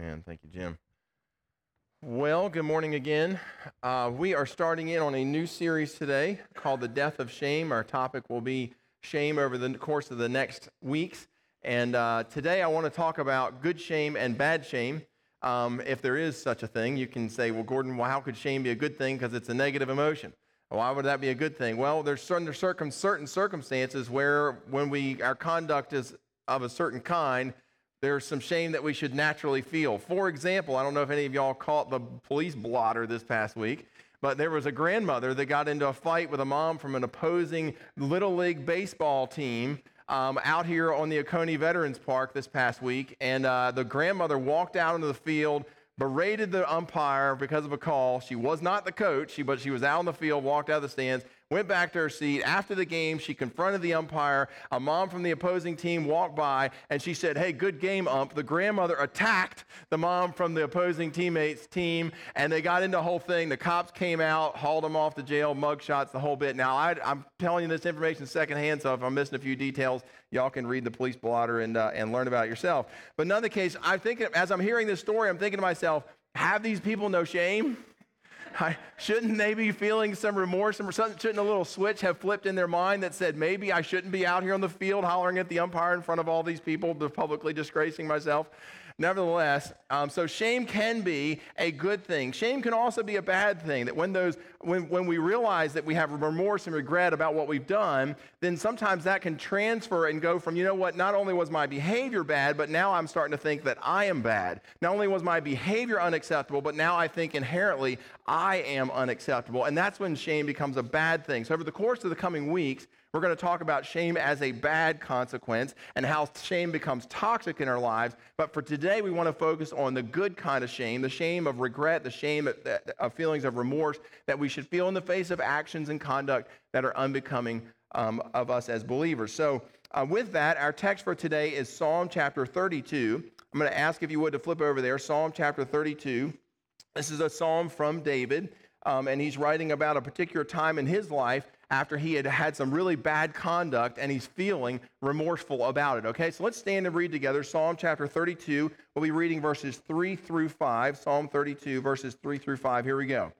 Amen. Thank you, Jim. Well, good morning again. Uh, we are starting in on a new series today called The Death of Shame. Our topic will be shame over the course of the next weeks. And uh, today I want to talk about good shame and bad shame. Um, if there is such a thing, you can say, well, Gordon, well, how could shame be a good thing? Because it's a negative emotion. Why would that be a good thing? Well, there's certain, certain circumstances where when we, our conduct is of a certain kind, there's some shame that we should naturally feel. For example, I don't know if any of y'all caught the police blotter this past week, but there was a grandmother that got into a fight with a mom from an opposing Little League baseball team um, out here on the Oconee Veterans Park this past week. And uh, the grandmother walked out into the field, berated the umpire because of a call. She was not the coach, but she was out on the field, walked out of the stands, went back to her seat. After the game, she confronted the umpire. A mom from the opposing team walked by and she said, Hey, good game, ump. The grandmother attacked the mom from the opposing teammates' team and they got into the whole thing. The cops came out, hauled them off to jail, mugshots, the whole bit. Now, I, am telling you this information secondhand, so if I'm missing a few details, y'all can read the police blotter and, uh, and learn about it yourself. But in other case, I'm thinking, as I'm hearing this story, I'm thinking to myself, have these people no shame? I, shouldn't they be feeling some remorse? Or shouldn't a little switch have flipped in their mind that said, maybe I shouldn't be out here on the field hollering at the umpire in front of all these people, publicly disgracing myself? Nevertheless, um, so shame can be a good thing. Shame can also be a bad thing. That when those, when, when we realize that we have remorse and regret about what we've done, then sometimes that can transfer and go from, you know what, not only was my behavior bad, but now I'm starting to think that I am bad. Not only was my behavior unacceptable, but now I think inherently I am unacceptable. And that's when shame becomes a bad thing. So over the course of the coming weeks, we're going to talk about shame as a bad consequence and how shame becomes toxic in our lives. But for today, we want to focus on the good kind of shame, the shame of regret, the shame of feelings of remorse that we should feel in the face of actions and conduct that are unbecoming um, of us as believers. So, uh, with that, our text for today is Psalm chapter 32. I'm going to ask if you would to flip over there, Psalm chapter 32. This is a psalm from David, um, and he's writing about a particular time in his life after he had had some really bad conduct and he's feeling remorseful about it. Okay, so let's stand and read together Psalm chapter 32. We'll be reading verses 3 through 5. Psalm 32, verses 3 through 5. Here we go.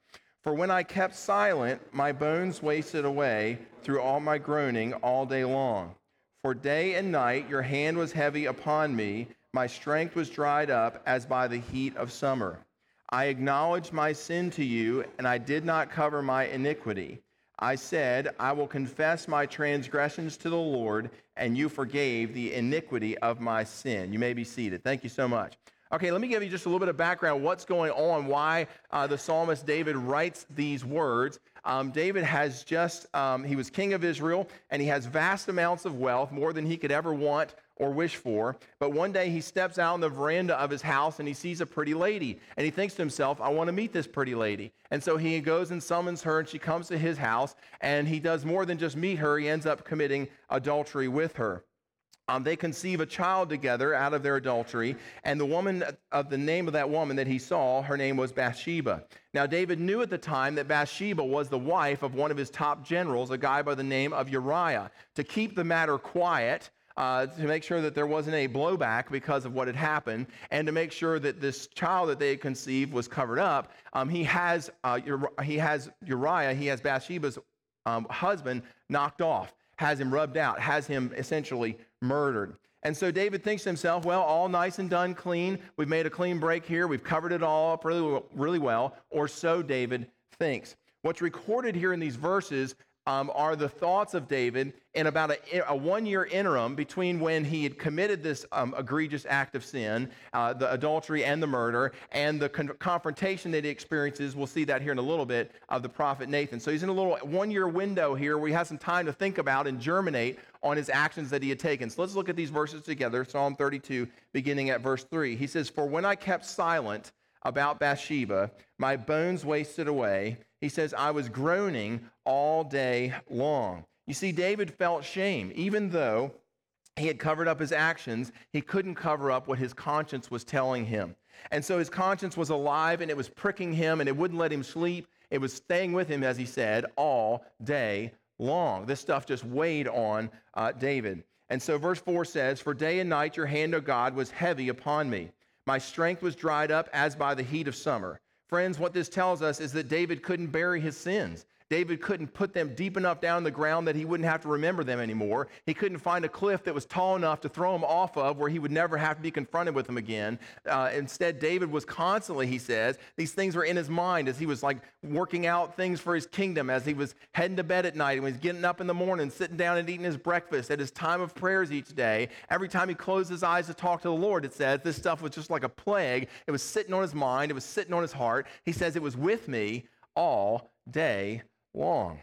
For when I kept silent, my bones wasted away through all my groaning all day long. For day and night your hand was heavy upon me, my strength was dried up as by the heat of summer. I acknowledged my sin to you, and I did not cover my iniquity. I said, I will confess my transgressions to the Lord, and you forgave the iniquity of my sin. You may be seated. Thank you so much. Okay, let me give you just a little bit of background what's going on, why uh, the psalmist David writes these words. Um, David has just, um, he was king of Israel, and he has vast amounts of wealth, more than he could ever want or wish for. But one day he steps out on the veranda of his house and he sees a pretty lady. And he thinks to himself, I want to meet this pretty lady. And so he goes and summons her and she comes to his house. And he does more than just meet her, he ends up committing adultery with her. Um, they conceive a child together out of their adultery, and the woman of the name of that woman that he saw, her name was Bathsheba. Now, David knew at the time that Bathsheba was the wife of one of his top generals, a guy by the name of Uriah. To keep the matter quiet, uh, to make sure that there wasn't any blowback because of what had happened, and to make sure that this child that they had conceived was covered up. Um, he has uh, he has Uriah, he has Bathsheba's um, husband knocked off, has him rubbed out, has him essentially murdered. And so David thinks to himself, well, all nice and done, clean. We've made a clean break here. We've covered it all up really, really well. Or so David thinks. What's recorded here in these verses um, are the thoughts of David in about a, a one year interim between when he had committed this um, egregious act of sin, uh, the adultery and the murder, and the con- confrontation that he experiences. We'll see that here in a little bit of the prophet Nathan. So he's in a little one year window here where he has some time to think about and germinate on his actions that he had taken. So let's look at these verses together. Psalm 32, beginning at verse 3. He says, For when I kept silent about Bathsheba, my bones wasted away he says, I was groaning all day long. You see, David felt shame, even though he had covered up his actions, he couldn't cover up what his conscience was telling him. And so his conscience was alive and it was pricking him and it wouldn't let him sleep. It was staying with him, as he said, all day long. This stuff just weighed on uh, David. And so verse 4 says, For day and night your hand, O God, was heavy upon me. My strength was dried up as by the heat of summer. Friends, what this tells us is that David couldn't bury his sins. David couldn't put them deep enough down in the ground that he wouldn't have to remember them anymore. He couldn't find a cliff that was tall enough to throw him off of where he would never have to be confronted with them again. Uh, instead, David was constantly, he says, these things were in his mind as he was like working out things for his kingdom, as he was heading to bed at night, and he was getting up in the morning, sitting down and eating his breakfast, at his time of prayers each day. Every time he closed his eyes to talk to the Lord, it says this stuff was just like a plague. It was sitting on his mind, it was sitting on his heart. He says it was with me all day long.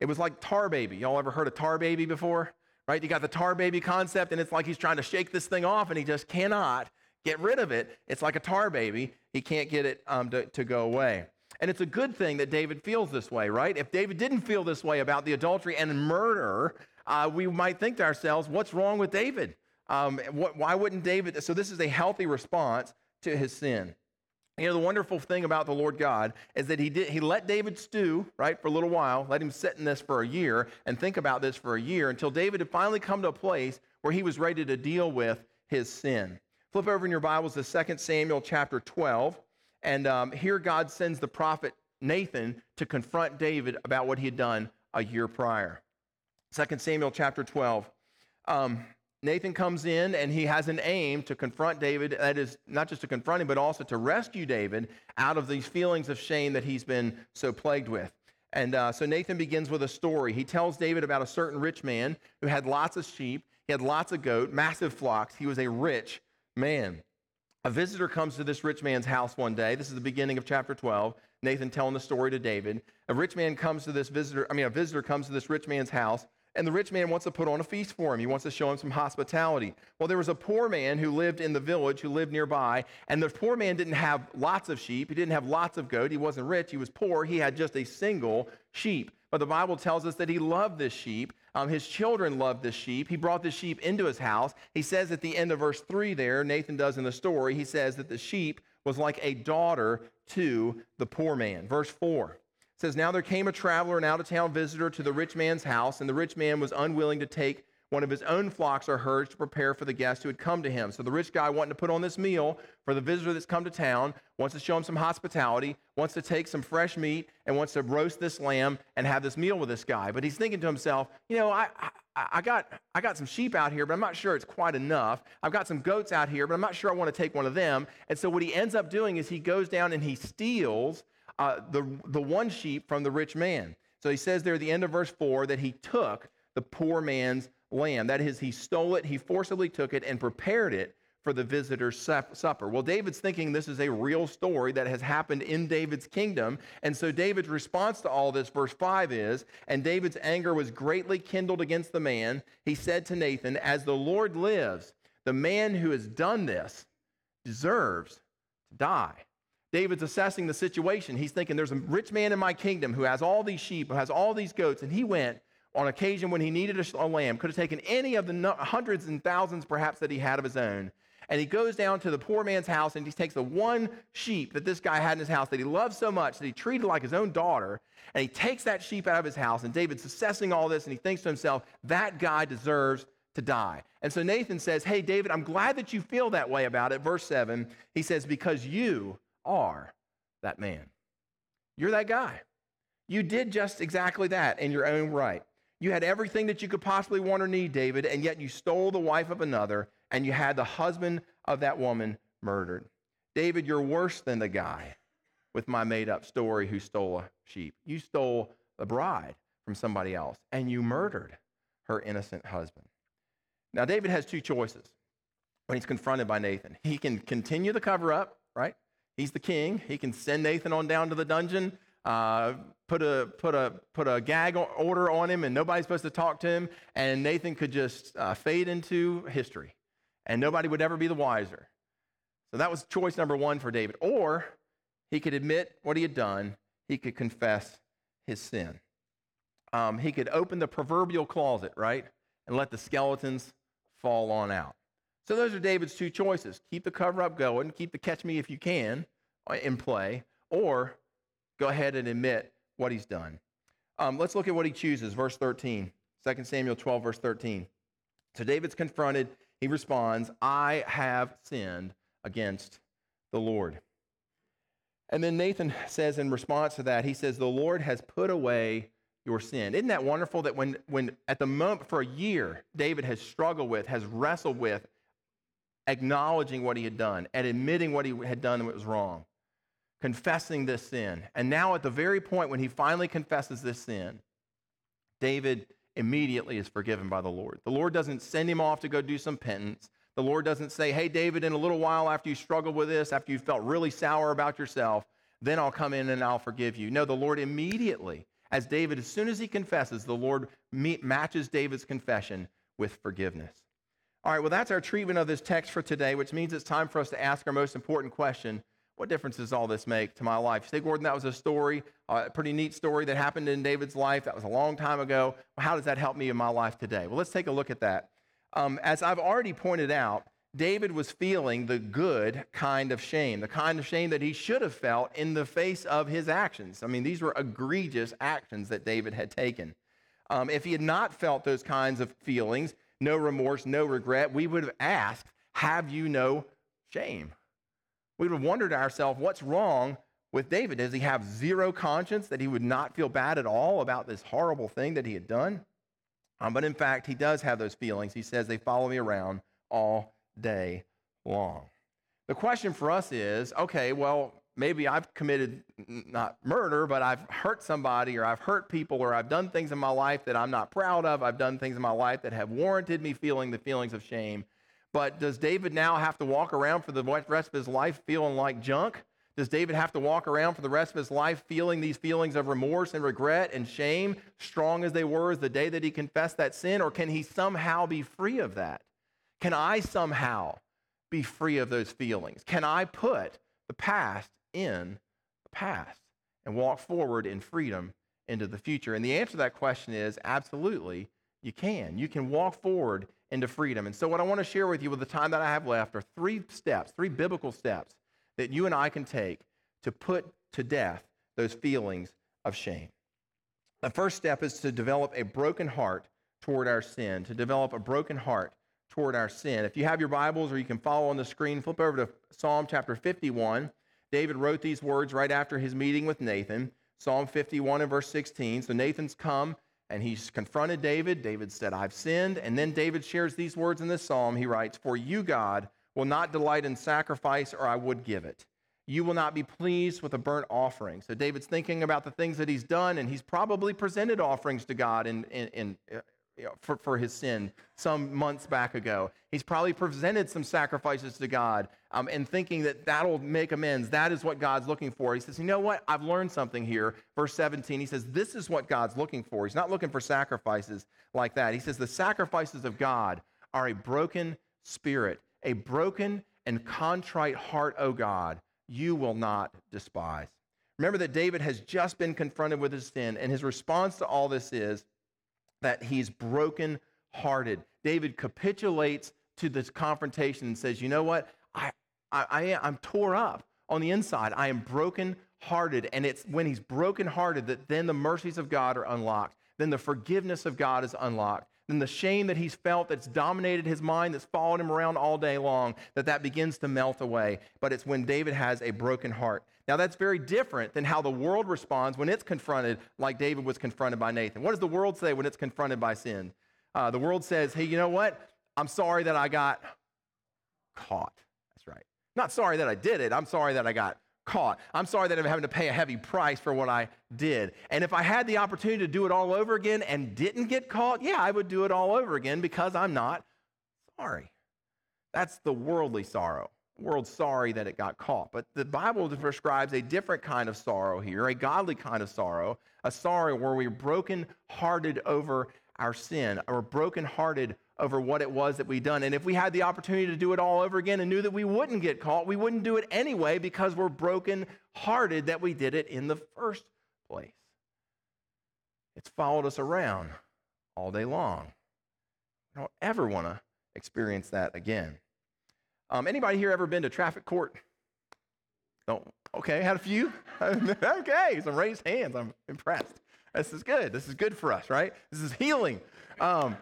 It was like tar baby. Y'all ever heard of tar baby before? Right? You got the tar baby concept, and it's like he's trying to shake this thing off, and he just cannot get rid of it. It's like a tar baby. He can't get it um, to, to go away. And it's a good thing that David feels this way, right? If David didn't feel this way about the adultery and murder, uh, we might think to ourselves, what's wrong with David? Um, what, why wouldn't David? So, this is a healthy response to his sin. You know, the wonderful thing about the Lord God is that he, did, he let David stew, right, for a little while, let him sit in this for a year and think about this for a year until David had finally come to a place where he was ready to deal with his sin. Flip over in your Bibles to 2 Samuel chapter 12. And um, here God sends the prophet Nathan to confront David about what he had done a year prior. 2 Samuel chapter 12. Um, Nathan comes in and he has an aim to confront David. That is, not just to confront him, but also to rescue David out of these feelings of shame that he's been so plagued with. And uh, so Nathan begins with a story. He tells David about a certain rich man who had lots of sheep, he had lots of goat, massive flocks. He was a rich man. A visitor comes to this rich man's house one day. This is the beginning of chapter 12. Nathan telling the story to David. A rich man comes to this visitor, I mean, a visitor comes to this rich man's house and the rich man wants to put on a feast for him. He wants to show him some hospitality. Well, there was a poor man who lived in the village, who lived nearby, and the poor man didn't have lots of sheep. He didn't have lots of goat. He wasn't rich. He was poor. He had just a single sheep. But the Bible tells us that he loved this sheep. Um, his children loved this sheep. He brought this sheep into his house. He says at the end of verse 3 there, Nathan does in the story, he says that the sheep was like a daughter to the poor man. Verse 4 says, Now there came a traveler, an out of town visitor to the rich man's house, and the rich man was unwilling to take one of his own flocks or herds to prepare for the guest who had come to him. So the rich guy wanting to put on this meal for the visitor that's come to town, wants to show him some hospitality, wants to take some fresh meat, and wants to roast this lamb and have this meal with this guy. But he's thinking to himself, you know, I, I, I got, I got some sheep out here, but I'm not sure it's quite enough. I've got some goats out here, but I'm not sure I want to take one of them. And so what he ends up doing is he goes down and he steals uh, the, the one sheep from the rich man. So he says there at the end of verse 4 that he took the poor man's lamb. That is, he stole it, he forcibly took it, and prepared it for the visitor's supper. Well, David's thinking this is a real story that has happened in David's kingdom. And so David's response to all this, verse 5 is, and David's anger was greatly kindled against the man. He said to Nathan, As the Lord lives, the man who has done this deserves to die. David's assessing the situation. He's thinking, there's a rich man in my kingdom who has all these sheep, who has all these goats, and he went on occasion when he needed a, lamb, could have taken any of the hundreds and thousands perhaps that he had of his own. And he goes down to the poor man's house and he takes the one sheep that this guy had in his house that he loved so much that he treated like his own daughter. And he takes that sheep out of his house. And David's assessing all this and he thinks to himself, that guy deserves to die. And so Nathan says, Hey, David, I'm glad that you feel that way about it. Verse 7, he says, Because you are that man. You're that guy. You did just exactly that in your own right. You had everything that you could possibly want or need, David, and yet you stole the wife of another, and you had the husband of that woman murdered. David, you're worse than the guy with my made up story who stole a sheep. You stole the bride from somebody else, and you murdered her innocent husband. Now, David has two choices when he's confronted by Nathan. He can continue the cover up, right? He's the king. He can send Nathan on down to the dungeon, uh, put, a, put, a, put a gag order on him, and nobody's supposed to talk to him. And Nathan could just uh, fade into history, and nobody would ever be the wiser. So that was choice number one for David. Or he could admit what he had done, he could confess his sin. Um, he could open the proverbial closet, right? And let the skeletons fall on out. So those are David's two choices keep the cover up going, keep the catch me if you can uh, in play, or go ahead and admit what he's done. Um, let's look at what he chooses. Verse 13, 2 Samuel 12, verse 13. So David's confronted. He responds, I have sinned against the Lord. And then Nathan says in response to that, he says, The Lord has put away your sin. Isn't that wonderful that when, when at the moment for a year, David has struggled with, has wrestled with acknowledging what he had done and admitting what he had done and what was wrong, confessing this sin. And now, at the very point when he finally confesses this sin, David immediately is forgiven by the Lord. The Lord doesn't send him off to go do some penance. The Lord doesn't say, Hey, David, in a little while after you struggled with this, after you felt really sour about yourself, then I'll come in and I'll forgive you. No, the Lord immediately, as David, as soon as he confesses, the Lord matches David's confession with forgiveness. All right, well, that's our treatment of this text for today, which means it's time for us to ask our most important question What difference does all this make to my life? Say, Gordon, that was a story, a pretty neat story that happened in David's life. That was a long time ago. Well, how does that help me in my life today? Well, let's take a look at that. Um, as I've already pointed out, David was feeling the good kind of shame, the kind of shame that he should have felt in the face of his actions. I mean, these were egregious actions that David had taken. Um, if he had not felt those kinds of feelings, no remorse, no regret, we would have asked, Have you no shame? We would have wondered to ourselves, What's wrong with David? Does he have zero conscience that he would not feel bad at all about this horrible thing that he had done? Um, but in fact, he does have those feelings. He says, They follow me around all day long. The question for us is okay, well, maybe I've committed not murder, but I've hurt somebody or I've hurt people or I've done things in my life that I'm not proud of. I've done things in my life that have warranted me feeling the feelings of shame. But does David now have to walk around for the rest of his life feeling like junk? Does David have to walk around for the rest of his life feeling these feelings of remorse and regret and shame, strong as they were as the day that he confessed that sin? Or can he somehow be free of that? Can I somehow be free of those feelings? Can I put the past in the past and walk forward in freedom into the future? And the answer to that question is absolutely, you can. You can walk forward into freedom. And so, what I want to share with you with the time that I have left are three steps, three biblical steps that you and I can take to put to death those feelings of shame. The first step is to develop a broken heart toward our sin, to develop a broken heart toward our sin. If you have your Bibles or you can follow on the screen, flip over to Psalm chapter 51. David wrote these words right after his meeting with Nathan. Psalm 51 and verse 16. So Nathan's come and he's confronted David. David said, I've sinned. And then David shares these words in this psalm. He writes, For you, God, will not delight in sacrifice, or I would give it. You will not be pleased with a burnt offering. So David's thinking about the things that he's done, and he's probably presented offerings to God in, in, in you know, for, for his sin some months back ago. He's probably presented some sacrifices to God um, and thinking that that'll make amends. That is what God's looking for. He says, You know what? I've learned something here. Verse 17, he says, This is what God's looking for. He's not looking for sacrifices like that. He says, The sacrifices of God are a broken spirit, a broken and contrite heart, O God, you will not despise. Remember that David has just been confronted with his sin, and his response to all this is, that he's broken hearted. David capitulates to this confrontation and says, You know what? I, I, I'm tore up on the inside. I am broken hearted. And it's when he's broken hearted that then the mercies of God are unlocked. Then the forgiveness of God is unlocked. Then the shame that he's felt that's dominated his mind, that's followed him around all day long, that that begins to melt away. But it's when David has a broken heart. Now, that's very different than how the world responds when it's confronted, like David was confronted by Nathan. What does the world say when it's confronted by sin? Uh, the world says, hey, you know what? I'm sorry that I got caught. Not sorry that I did it. I'm sorry that I got caught. I'm sorry that I'm having to pay a heavy price for what I did. And if I had the opportunity to do it all over again and didn't get caught, yeah, I would do it all over again because I'm not sorry. That's the worldly sorrow world sorry that it got caught. But the Bible prescribes a different kind of sorrow here, a godly kind of sorrow, a sorrow where we're broken hearted over our sin, or broken hearted over what it was that we done. And if we had the opportunity to do it all over again and knew that we wouldn't get caught, we wouldn't do it anyway because we're broken hearted that we did it in the first place. It's followed us around all day long. I don't ever want to experience that again. Um, anybody here ever been to traffic court? Oh, okay, had a few. okay, some raised hands. I'm impressed. This is good. This is good for us, right? This is healing. Um,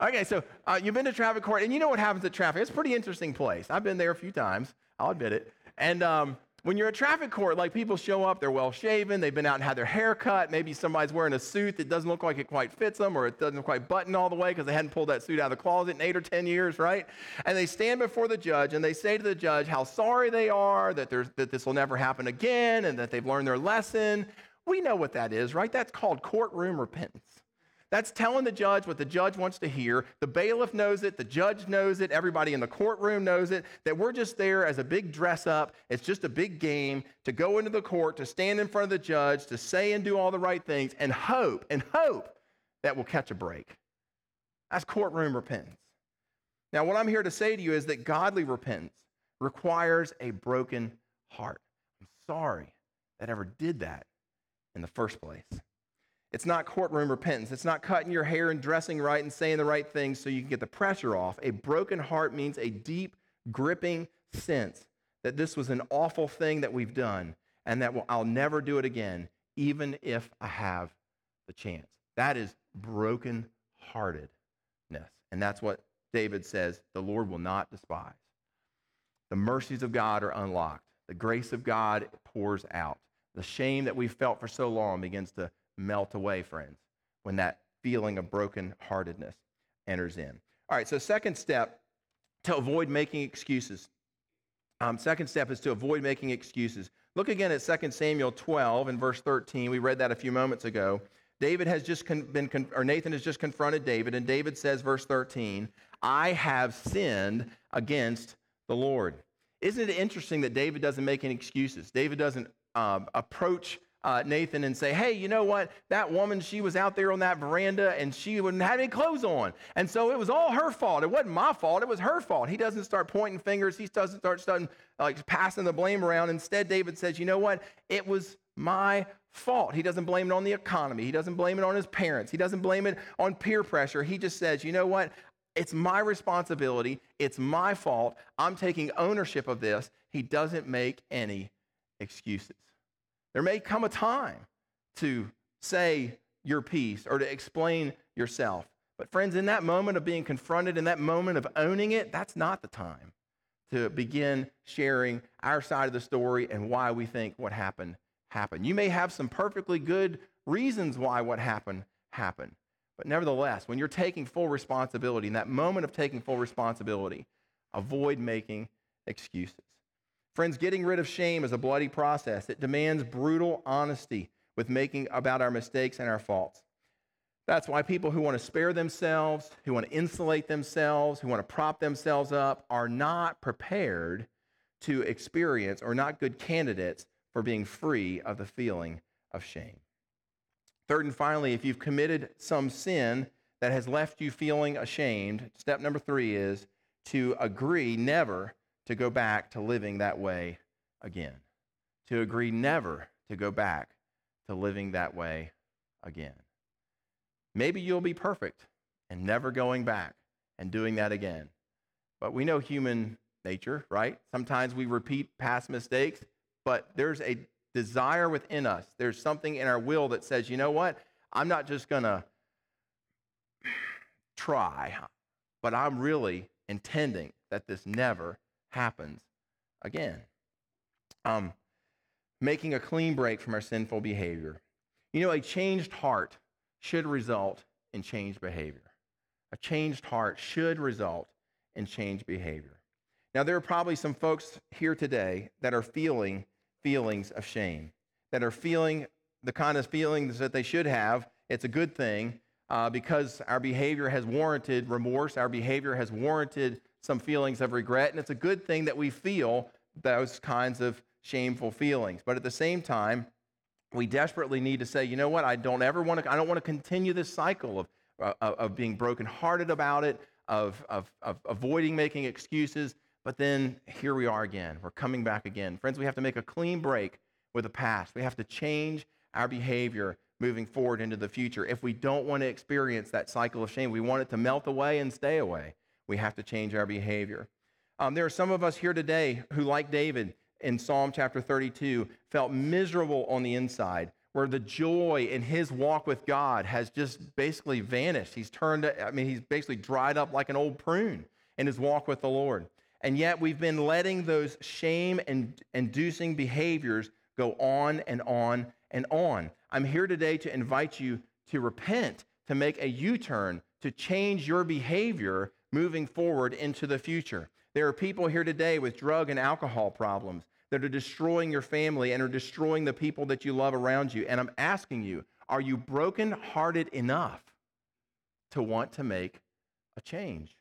okay, so uh, you've been to traffic court, and you know what happens at traffic. It's a pretty interesting place. I've been there a few times. I'll admit it. And um, when you're at traffic court, like people show up, they're well shaven, they've been out and had their hair cut. Maybe somebody's wearing a suit that doesn't look like it quite fits them, or it doesn't quite button all the way because they hadn't pulled that suit out of the closet in eight or 10 years, right? And they stand before the judge and they say to the judge how sorry they are, that, that this will never happen again, and that they've learned their lesson. We know what that is, right? That's called courtroom repentance. That's telling the judge what the judge wants to hear. The bailiff knows it, the judge knows it, everybody in the courtroom knows it, that we're just there as a big dress up. It's just a big game to go into the court, to stand in front of the judge, to say and do all the right things, and hope, and hope that we'll catch a break. That's courtroom repentance. Now, what I'm here to say to you is that godly repentance requires a broken heart. I'm sorry that ever did that in the first place. It's not courtroom repentance. It's not cutting your hair and dressing right and saying the right things so you can get the pressure off. A broken heart means a deep, gripping sense that this was an awful thing that we've done and that I'll never do it again, even if I have the chance. That is broken heartedness. And that's what David says the Lord will not despise. The mercies of God are unlocked, the grace of God pours out. The shame that we've felt for so long begins to melt away, friends, when that feeling of brokenheartedness enters in. All right, so second step to avoid making excuses. Um, second step is to avoid making excuses. Look again at 2 Samuel 12 and verse 13. We read that a few moments ago. David has just con- been, con- or Nathan has just confronted David, and David says, verse 13, I have sinned against the Lord. Isn't it interesting that David doesn't make any excuses? David doesn't um, approach uh, Nathan and say, hey, you know what? That woman, she was out there on that veranda and she wouldn't have any clothes on. And so it was all her fault. It wasn't my fault. It was her fault. He doesn't start pointing fingers. He doesn't start starting, like passing the blame around. Instead, David says, you know what? It was my fault. He doesn't blame it on the economy. He doesn't blame it on his parents. He doesn't blame it on peer pressure. He just says, you know what? It's my responsibility. It's my fault. I'm taking ownership of this. He doesn't make any excuses. There may come a time to say your piece or to explain yourself. But, friends, in that moment of being confronted, in that moment of owning it, that's not the time to begin sharing our side of the story and why we think what happened happened. You may have some perfectly good reasons why what happened happened. But nevertheless, when you're taking full responsibility, in that moment of taking full responsibility, avoid making excuses. Friends, getting rid of shame is a bloody process. It demands brutal honesty with making about our mistakes and our faults. That's why people who want to spare themselves, who want to insulate themselves, who want to prop themselves up, are not prepared to experience or not good candidates for being free of the feeling of shame. Third and finally, if you've committed some sin that has left you feeling ashamed, step number three is to agree never to go back to living that way again, to agree never to go back to living that way again. Maybe you'll be perfect and never going back and doing that again. But we know human nature, right? Sometimes we repeat past mistakes, but there's a desire within us. There's something in our will that says, you know what? I'm not just going to try, but I'm really intending that this never happens again. Um, making a clean break from our sinful behavior. You know, a changed heart should result in changed behavior. A changed heart should result in changed behavior. Now, there are probably some folks here today that are feeling feelings of shame, that are feeling the kind of feelings that they should have. It's a good thing uh, because our behavior has warranted remorse, our behavior has warranted some feelings of regret, and it's a good thing that we feel those kinds of shameful feelings. But at the same time, we desperately need to say, you know what? I don't ever want to. I don't want to continue this cycle of uh, of being brokenhearted about it, of, of of avoiding making excuses. But then here we are again. We're coming back again, friends. We have to make a clean break with the past. We have to change our behavior moving forward into the future. If we don't want to experience that cycle of shame, we want it to melt away and stay away we have to change our behavior. Um, there are some of us here today who, like David in Psalm chapter 32, felt miserable on the inside, where the joy in his walk with God has just basically vanished. He's turned, I mean, he's basically dried up like an old prune in his walk with the Lord. And yet we've been letting those shame inducing behaviors go on and on and on. I'm here today to invite you to repent, to make a U turn, to change your behavior moving forward into the future. There are people here today with drug and alcohol problems that are destroying your family and are destroying the people that you love around you. And I'm asking you, are you brokenhearted enough to want to make a change?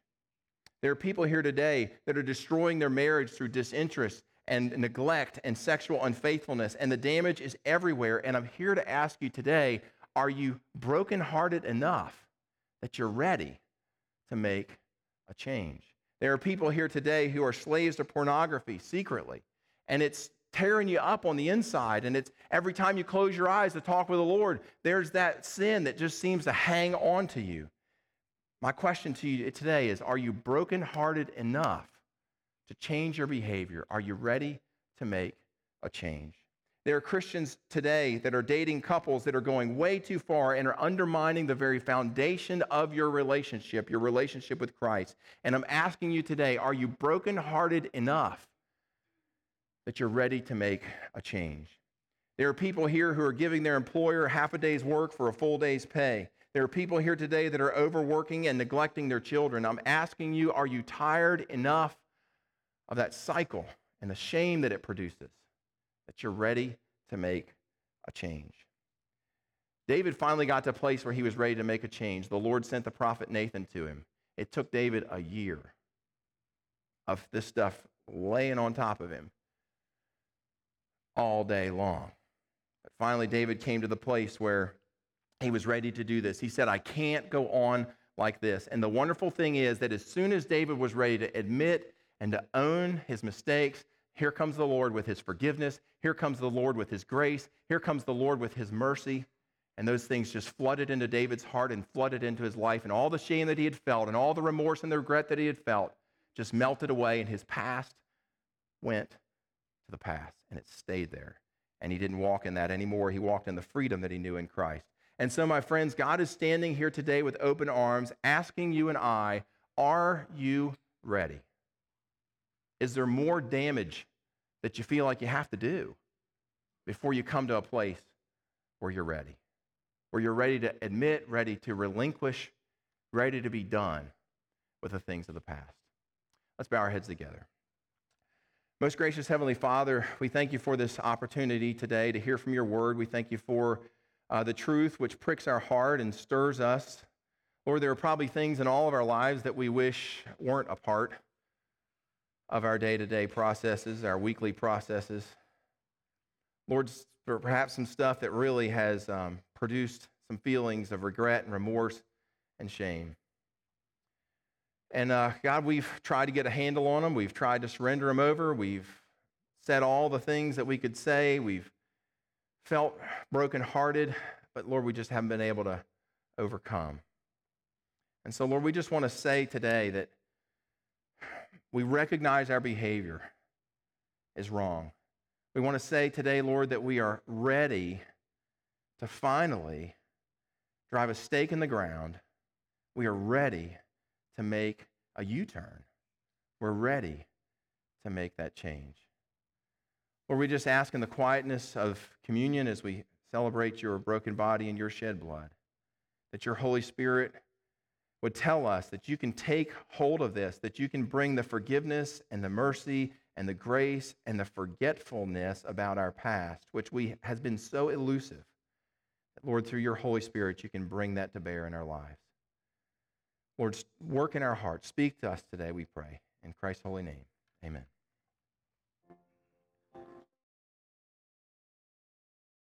There are people here today that are destroying their marriage through disinterest and neglect and sexual unfaithfulness, and the damage is everywhere. And I'm here to ask you today are you brokenhearted enough that you're ready to make a change? There are people here today who are slaves to pornography secretly, and it's tearing you up on the inside. And it's every time you close your eyes to talk with the Lord, there's that sin that just seems to hang on to you. My question to you today is Are you brokenhearted enough to change your behavior? Are you ready to make a change? There are Christians today that are dating couples that are going way too far and are undermining the very foundation of your relationship, your relationship with Christ. And I'm asking you today are you brokenhearted enough that you're ready to make a change? There are people here who are giving their employer half a day's work for a full day's pay. There are people here today that are overworking and neglecting their children. I'm asking you, are you tired enough of that cycle and the shame that it produces? That you're ready to make a change. David finally got to a place where he was ready to make a change. The Lord sent the prophet Nathan to him. It took David a year of this stuff laying on top of him all day long. But finally, David came to the place where he was ready to do this. He said, I can't go on like this. And the wonderful thing is that as soon as David was ready to admit and to own his mistakes here comes the Lord with his forgiveness. Here comes the Lord with his grace. Here comes the Lord with his mercy. And those things just flooded into David's heart and flooded into his life. And all the shame that he had felt and all the remorse and the regret that he had felt just melted away. And his past went to the past and it stayed there. And he didn't walk in that anymore. He walked in the freedom that he knew in Christ. And so, my friends, God is standing here today with open arms, asking you and I, are you ready? Is there more damage that you feel like you have to do before you come to a place where you're ready? Where you're ready to admit, ready to relinquish, ready to be done with the things of the past. Let's bow our heads together. Most gracious Heavenly Father, we thank you for this opportunity today to hear from your word. We thank you for uh, the truth which pricks our heart and stirs us. Lord, there are probably things in all of our lives that we wish weren't a part of our day to day processes, our weekly processes. Lord, perhaps some stuff that really has um, produced some feelings of regret and remorse and shame. And uh, God, we've tried to get a handle on them. We've tried to surrender them over. We've said all the things that we could say. We've felt brokenhearted, but Lord, we just haven't been able to overcome. And so, Lord, we just want to say today that we recognize our behavior is wrong. We want to say today, Lord, that we are ready to finally drive a stake in the ground. We are ready to make a U turn. We're ready to make that change. Lord, we just ask in the quietness of communion as we celebrate your broken body and your shed blood that your Holy Spirit would tell us that you can take hold of this, that you can bring the forgiveness and the mercy and the grace and the forgetfulness about our past, which we has been so elusive. Lord, through your Holy Spirit, you can bring that to bear in our lives. Lord, work in our hearts. Speak to us today, we pray. In Christ's holy name, amen.